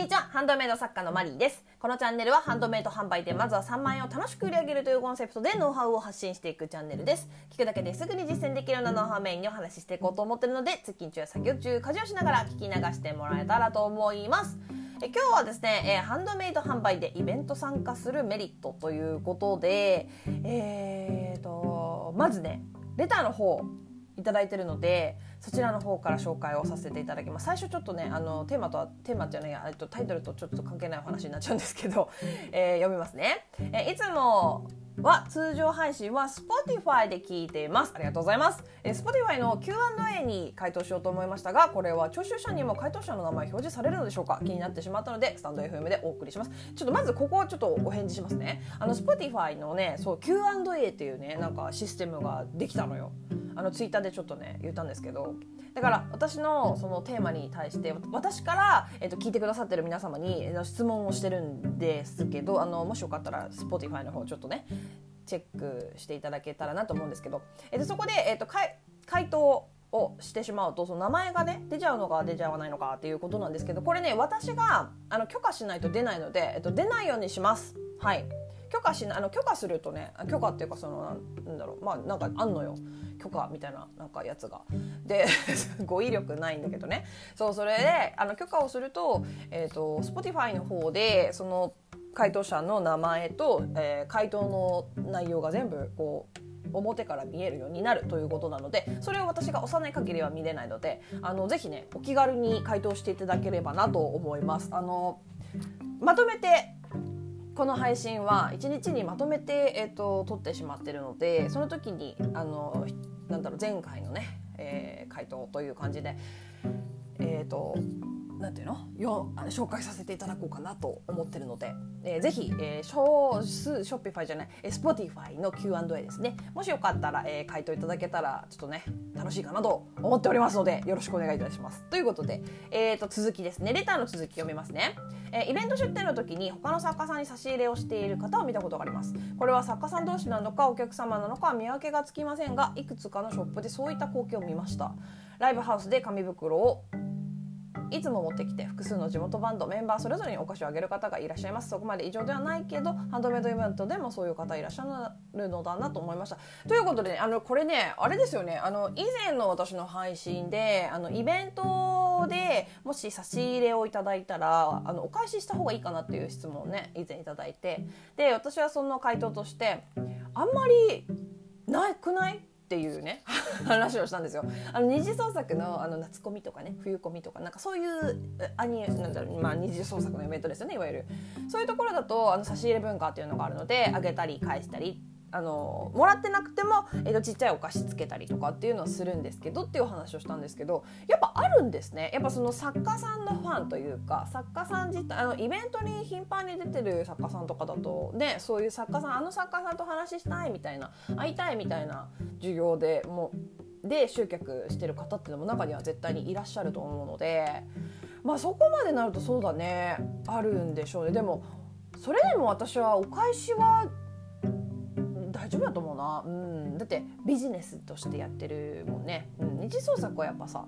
にちは、ハンドメイド作家のマリーです。このチャンネルはハンドメイド販売でまずは3万円を楽しく売り上げるというコンセプトでノウハウを発信していくチャンネルです。聞くだけですぐに実践できるようなノウハウメインにお話ししていこうと思ってるので、通勤中や作業中、家事をしながら聞き流してもらえたらと思います。え今日はですね、えー、ハンドメイド販売でイベント参加するメリットということで、えーと、まずね、レターの方いただいてるのでそちらの方から紹介をさせていただきます。最初ちょっとねあのテーマとはテーマじゃないやとタイトルとちょっと関係ないお話になっちゃうんですけど、えー、読みますね、えー、いつもは通常配信は Spotify で聞いています。ありがとうございます、えー、Spotify の Q&A に回答しようと思いましたがこれは聴取者にも回答者の名前表示されるのでしょうか？気になってしまったのでスタンド FM でお送りします。ちょっとまずここはちょっとお返事しますね。あの Spotify のねそう Q&A っていうねなんかシステムができたのよ。あのツイッターでちょっとね言ったんですけどだから私のそのテーマに対して私から、えー、と聞いてくださってる皆様に質問をしてるんですけどあのもしよかったら Spotify の方ちょっとねチェックしていただけたらなと思うんですけど、えー、とそこで、えー、と回答をしてしまうとその名前がね出ちゃうのか出ちゃわないのかっていうことなんですけどこれね私があの許可しないと出ないので、えっと、出ないようにします。はい許可しなあの許可するとね許可っていうかそのなんだろうまあなんかあんのよ。許可みたいななんかやつが。で 語彙力ないんだけどね。そうそれであの許可をすると,、えーと、Spotify の方でその回答者の名前と、えー、回答の内容が全部こう表から見えるようになるということなのでそれを私が押さない限りは見れないのであのぜひねお気軽に回答していただければなと思います。あのまとめてこの配信は1日にまとめて、えーと、撮ってしまってるのでその時にあのなんだろう前回のね、えー、回答という感じでえっ、ー、となんていうの？よあの紹介させていただこうかなと思ってるので、えー、ぜひ、えー、ショー Shopify じゃない、えー、 Spotify の Q&A ですね。もしよかったら、えー、回答いただけたらちょっとね楽しいかなと思っておりますのでよろしくお願いいたします。ということで、えーと、続きですね。レターの続き読みますね、えー、イベント出店の時に他の作家さんに差し入れをしている方を見たことがあります。これは作家さん同士なのかお客様なのか見分けがつきませんがいくつかのショップでそういった光景を見ました。ライブハウスで紙袋をいつも持ってきて複数の地元バンドメンバーそれぞれにお菓子をあげる方がいらっしゃいます。そこまで異常ではないけどハンドメイドイベントでもそういう方いらっしゃるのだなと思いました。ということで、ね、あのこれねあれですよね。あの以前の私の配信であのイベントでもし差し入れをいただいたらあのお返しした方がいいかなっていう質問をね以前いただいて。で私はその回答としてあんまりなくない？っていうね 話をしたんですよ。あの二次創作のあの夏コミとかね冬コミとかなんかそういうアニなんだろうまあ二次創作のイベントですよねいわゆる。そういうところだとあの差し入れ文化っていうのがあるのであげたり返したりあのもらってなくても、えー、とちっちゃいお菓子つけたりとかっていうのをするんですけどっていう話をしたんですけどやっぱあるんですね。やっぱその作家さんのファンというか作家さん自体あのイベントに頻繁に出てる作家さんとかだとねそういう作家さんあの作家さんと話したいみたいな会いたいみたいな授業でもうで集客してる方っていうのも中には絶対にいらっしゃると思うのでまあそこまでなるとそうだね。あるんでしょうね。でもそれでも私はお返しは丈夫だと思うな、うん、だってビジネスとしてやってるもんね、うん、二次創作はやっぱさ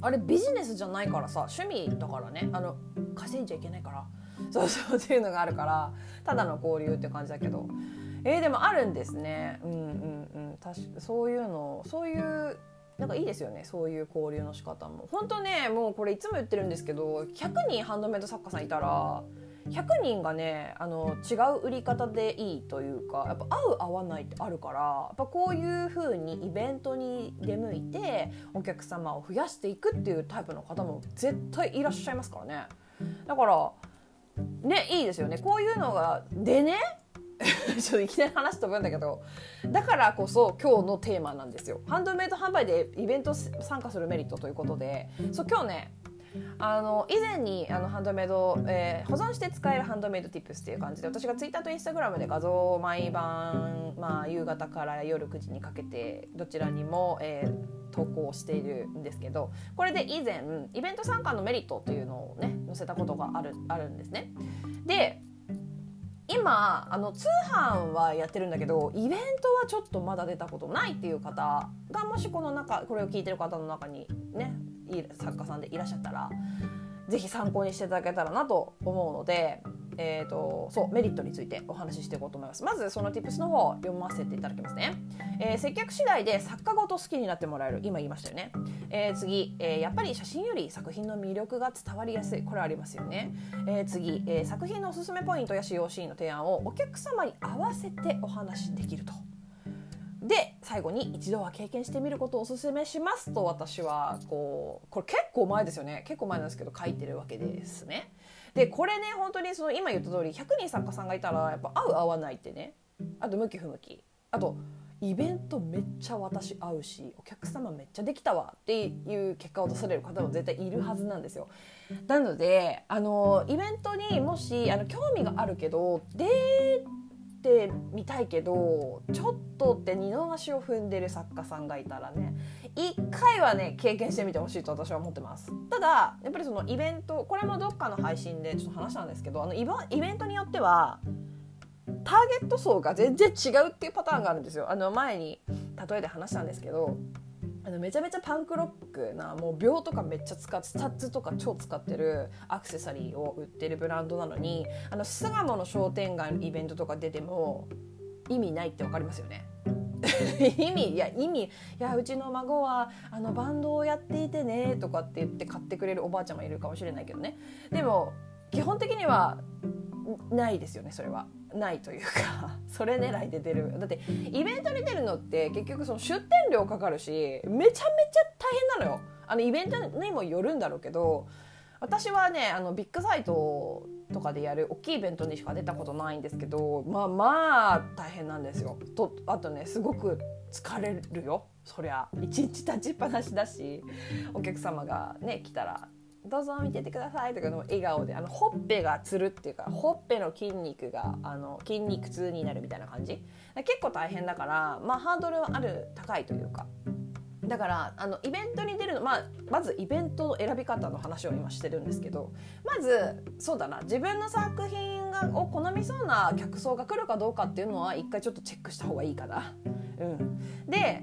あれビジネスじゃないからさ趣味だからね。あの稼いじゃいけないから。そうそうっていうのがあるからただの交流って感じだけど。えー、でもあるんですね。うんうんうん。確かそういうのそういうなんかいいですよね。そういう交流の仕方も。本当ねもうこれいつも言ってるんですけど100人ハンドメイド作家さんいたら100人がねあの違う売り方でいいというかやっぱ合う合わないってあるからやっぱこういう風にイベントに出向いてお客様を増やしていくっていうタイプの方も絶対いらっしゃいますからね。だからねいいですよね。こういうのがでね？ちょっといきなり話飛ぶんだけど。だからこそ今日のテーマなんですよ。ハンドメイド販売でイベント参加するメリットということで。そう今日ねあの以前にあのハンドメイド、えー、保存して使えるハンドメイドティップスっていう感じで私がツイッターとインスタグラムで画像を毎晩、まあ、夕方から夜9時にかけてどちらにも、えー、投稿しているんですけどこれで以前イベント参加のメリットというのをね載せたことがあるあるんですね。で今あの通販はやってるんだけどイベントはちょっとまだ出たことないっていう方がもしこの中これを聞いてる方の中にね作家さんでいらっしゃったら是非参考にしていただけたらなと思うので、えーと、そうメリットについてお話ししていこうと思います。まずその tips の方読ませていただきますね、えー、接客次第で作家ごと好きになってもらえる。今言いましたよね、えー、次、えー、やっぱり写真より作品の魅力が伝わりやすい。これありますよね、え次、え作品のおすすめポイントや使用シーンの提案をお客様に合わせてお話しできると。で最後に一度は経験してみることをお勧めしますと私はこうこれ結構前ですよね。結構前なんですけど書いてるわけですね。でこれね本当にその今言った通り100人作家さんがいたらやっぱ合う合わないってねあと向き不向きあとイベントめっちゃ私合うしお客様めっちゃできたわっていう結果を出される方も絶対いるはずなんですよ。なのであのイベントにもしあの興味があるけど出てみたいけどちょっとって二の足を踏んでる作家さんがいたらね一回はね経験してみてほしいと私は思ってますただやっぱりそのイベントこれもどっかの配信でちょっと話したんですけどあのイベントによってはターゲット層が全然違うっていうパターンがあるんですよあの前に例えで話したんですけどあのめちゃめちゃパンクロックなもう鋲とかめっちゃ使ってスタッズとか超使ってるアクセサリーを売ってるブランドなのにあの巣鴨の商店街のイベントとか出ても意味ないって分かりますよね。意味いや意味いやうちの孫はあのバンドをやっていてねとかって言って買ってくれるおばあちゃんもいるかもしれないけどね。でも基本的にはないですよねそれは。ないというか それ狙いで出る。だってイベントに出るのって結局その出店料かかるしめちゃめちゃ大変なのよ。あのイベントにもよるんだろうけど私はねあのビッグサイトとかでやる大きいイベントにしか出たことないんですけどまあまあ大変なんですよ。とあとねすごく疲れるよ。そりゃ一日立ちっぱなしだしお客様がね来たらどうぞ見ててくださいとかの笑顔であのほっぺがつるっていうかほっぺの筋肉があの筋肉痛になるみたいな感じ。結構大変だからまあハードルはある高いというか。だからあのイベントに出るの、まあ、まずイベントの選び方の話を今してるんですけどまずそうだな自分の作品がを好みそうな客層が来るかどうかっていうのは一回ちょっとチェックした方がいいかな。うん、で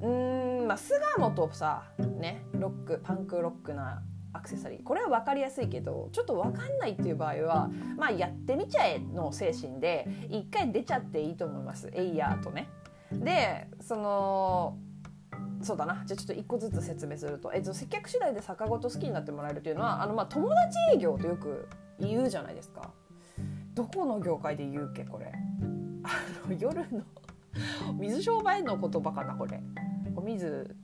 うんまあ巣鴨とさねロックパンクロックなアクセサリーこれは分かりやすいけどちょっと分かんないっていう場合はまあやってみちゃえの精神で一回出ちゃっていいと思いますエイヤーとね。でそのそうだな。じゃあちょっと一個ずつ説明すると、えっと、接客次第で逆ごと好きになってもらえるというのはあの、まあ、友達営業とよく言うじゃないですか。どこの業界で言うっけこれ。あの夜の水商売の言葉かなこれ。お水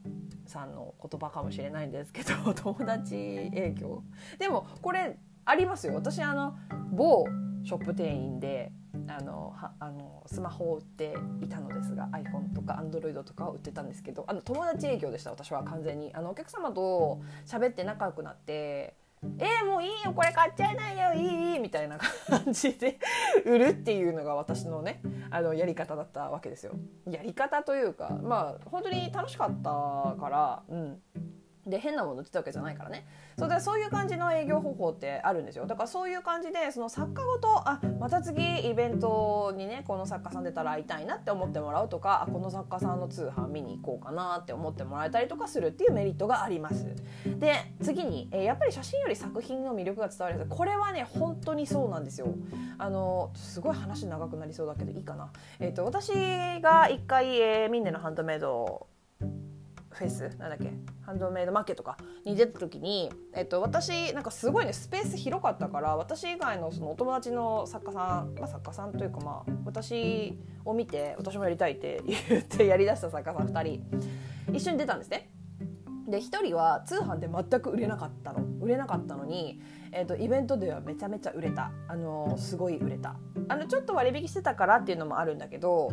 さんの言葉かもしれないんですけど友達営業。でもこれありますよ。私あの某ショップ店員であのはあのスマホを売っていたのですが iPhone とか Android とかを売ってたんですけどあの友達営業でした私は完全に。あのお客様と喋って仲良くなってえー、もういいよこれ買っちゃいないよいいみたいな 感じで 売るっていうのが私のねあのやり方だったわけですよ。やり方というかまあ本当に楽しかったから、うん、で変なもの売ってたわけじゃないからね。そうだそういう感じの営業方法ってあるんですよ。だからそういう感じでその作家ごとあまた次イベントにねこの作家さん出たら会いたいなって思ってもらうとかあこの作家さんの通販見に行こうかなって思ってもらえたりとかするっていうメリットがあります。で次に、えー、やっぱり写真より作品の魅力が伝わりやす。いこれはね本当にそうなんですよ。あのすごい話長くなりそうだけどいいかな。えっ、ー、と私が一回、えー、ミンネのハンドメイドフェスなんだっけ？ハンドメイドマーケットか。に出た時に、えっと、私なんかすごいねスペース広かったから私以外のそのお友達の作家さん、まあ、作家さんというかまあ私を見て私もやりたいって 言ってやりだした作家さん2人。一緒に出たんですね。で1人は通販で全く売れなかったの。売れなかったのに、えーと、イベントではめちゃめちゃ売れた。あのすごい売れた。あのちょっと割引してたからっていうのもあるんだけど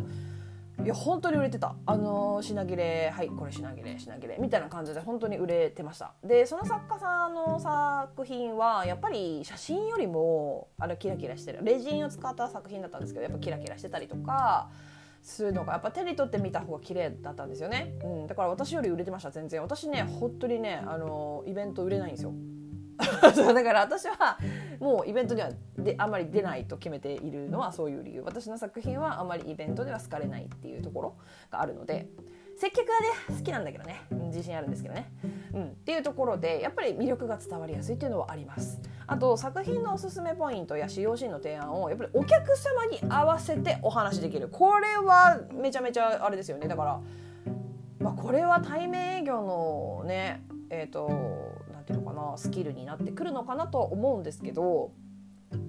いや本当に売れてた。あの品切れはいこれ品切れ品切れみたいな感じで本当に売れてました。でその作家さんの作品はやっぱり写真よりもあれキラキラしてる。レジンを使った作品だったんですけどやっぱキラキラしてたりとかするのがやっぱ手に取って見た方が綺麗だったんですよね、うん、だから私より売れてました全然。私ね本当にねあのイベント売れないんですよ。そうだから私はもうイベントにはであんまり出ないと決めているのはそういう理由。私の作品はあまりイベントでは好かれないっていうところがあるので接客がね好きなんだけどね自信あるんですけどね、うん、っていうところでやっぱり魅力が伝わりやすいっていうのはあります。あと作品のおすすめポイントや使用シーンの提案をやっぱりお客様に合わせてお話しできる。これはめちゃめちゃあれですよね。だからまあ、これは対面営業のねえっ、ー、と何ていうのかなスキルになってくるのかなと思うんですけど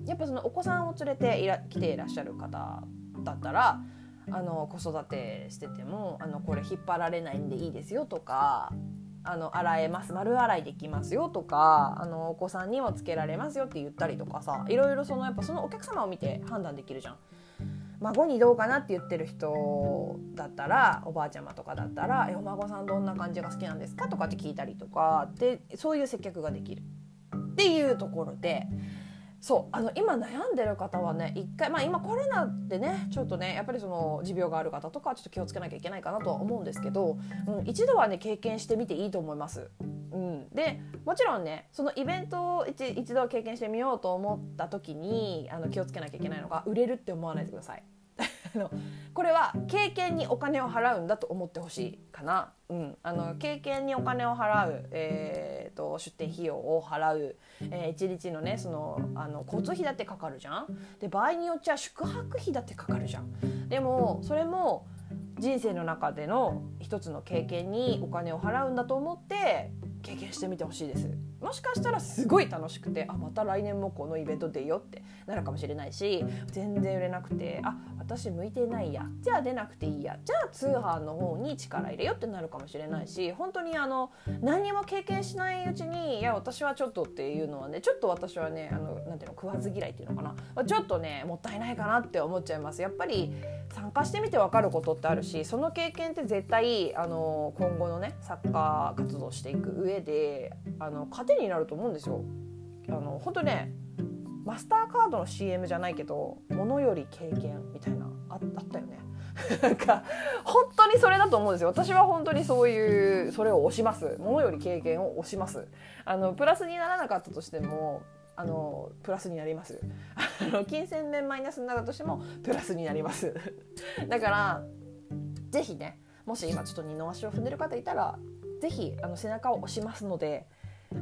やっぱそのお子さんを連れていら来ていらっしゃる方だったらあの子育てしててもあのこれ引っ張られないんでいいですよとかあの洗えます丸洗いできますよとかあのお子さんにもつけられますよって言ったりとかさいろいろそのやっぱそのお客様を見て判断できるじゃん。孫にどうかなって言ってる人だったらおばあちゃまとかだったら「えお孫さんどんな感じが好きなんですか?」とかって聞いたりとかでそういう接客ができるっていうところでそうあの今悩んでる方はね一回まあ今コロナでねちょっとねやっぱりその持病がある方とかちょっと気をつけなきゃいけないかなとは思うんですけど、うん、一度はね経験してみていいと思います。うん、でもちろんねそのイベントを一一度経験してみようと思った時にあの気をつけなきゃいけないのが売れるって思わないでください。のこれは経験にお金を払うんだと思ってほしいかな、うん、あの経験にお金を払う、えーと、出店費用を払う、えー、1日のねそのあの交通費だってかかるじゃん。で場合によっちゃ宿泊費だってかかるじゃん。でもそれも人生の中での一つの経験にお金を払うんだと思って経験してみてほしいです。もしかしたらすごい楽しくてあまた来年もこのイベント出よってなるかもしれないし全然売れなくてあ私向いてないやじゃあ出なくていいやじゃあ通販の方に力入れよってなるかもしれないし本当にあの何も経験しないうちにいや私はちょっとっていうのはねちょっと私はねあのなんていうの食わず嫌いっていうのかな。ちょっとねもったいないかなって思っちゃいます。やっぱり参加してみて分かることってあるしその経験って絶対あの今後のね作家活動していく上であの糧になると思うんですよ。あの本当ねマスターカードの CM じゃないけど「ものより経験」みたいなあったよね。なんか本当にそれだと思うんですよ私は本当にそういうそれを推しますものより経験を推しますあのプラスにならなかったとしてもあのプラスになります。あの金銭面マイナスになったとしてもプラスになります。だから是非ねもし今ちょっと二の足を踏んでる方いたら是非あの背中を押しますので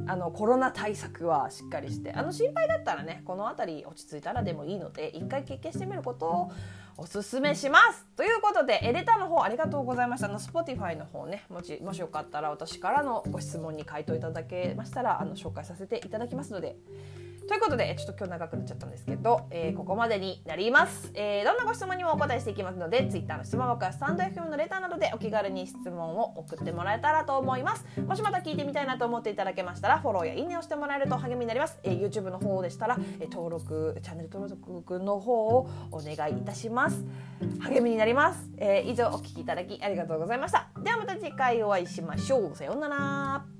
あのコロナ対策はしっかりしてあの心配だったらねこの辺り落ち着いたらでもいいので一回経験してみることをおすすめします。ということでエレターの方ありがとうございました。あの Spotify の方ねもしもしよかったら私からのご質問に回答いただけましたらあの紹介させていただきますのでということでちょっと今日長くなっちゃったんですけど、えー、ここまでになります、えー、どんなご質問にもお答えしていきますので Twitter の質問箱やスタンド FM のレターなどでお気軽に質問を送ってもらえたらと思います。もしまた聞いてみたいなと思っていただけましたらフォローやいいねをしてもらえると励みになります、えー、YouTube の方でしたら、え登録チャンネル登録の方をお願いいたします。励みになります、え以上お聞きいただきありがとうございました。ではまた次回お会いしましょう。さようなら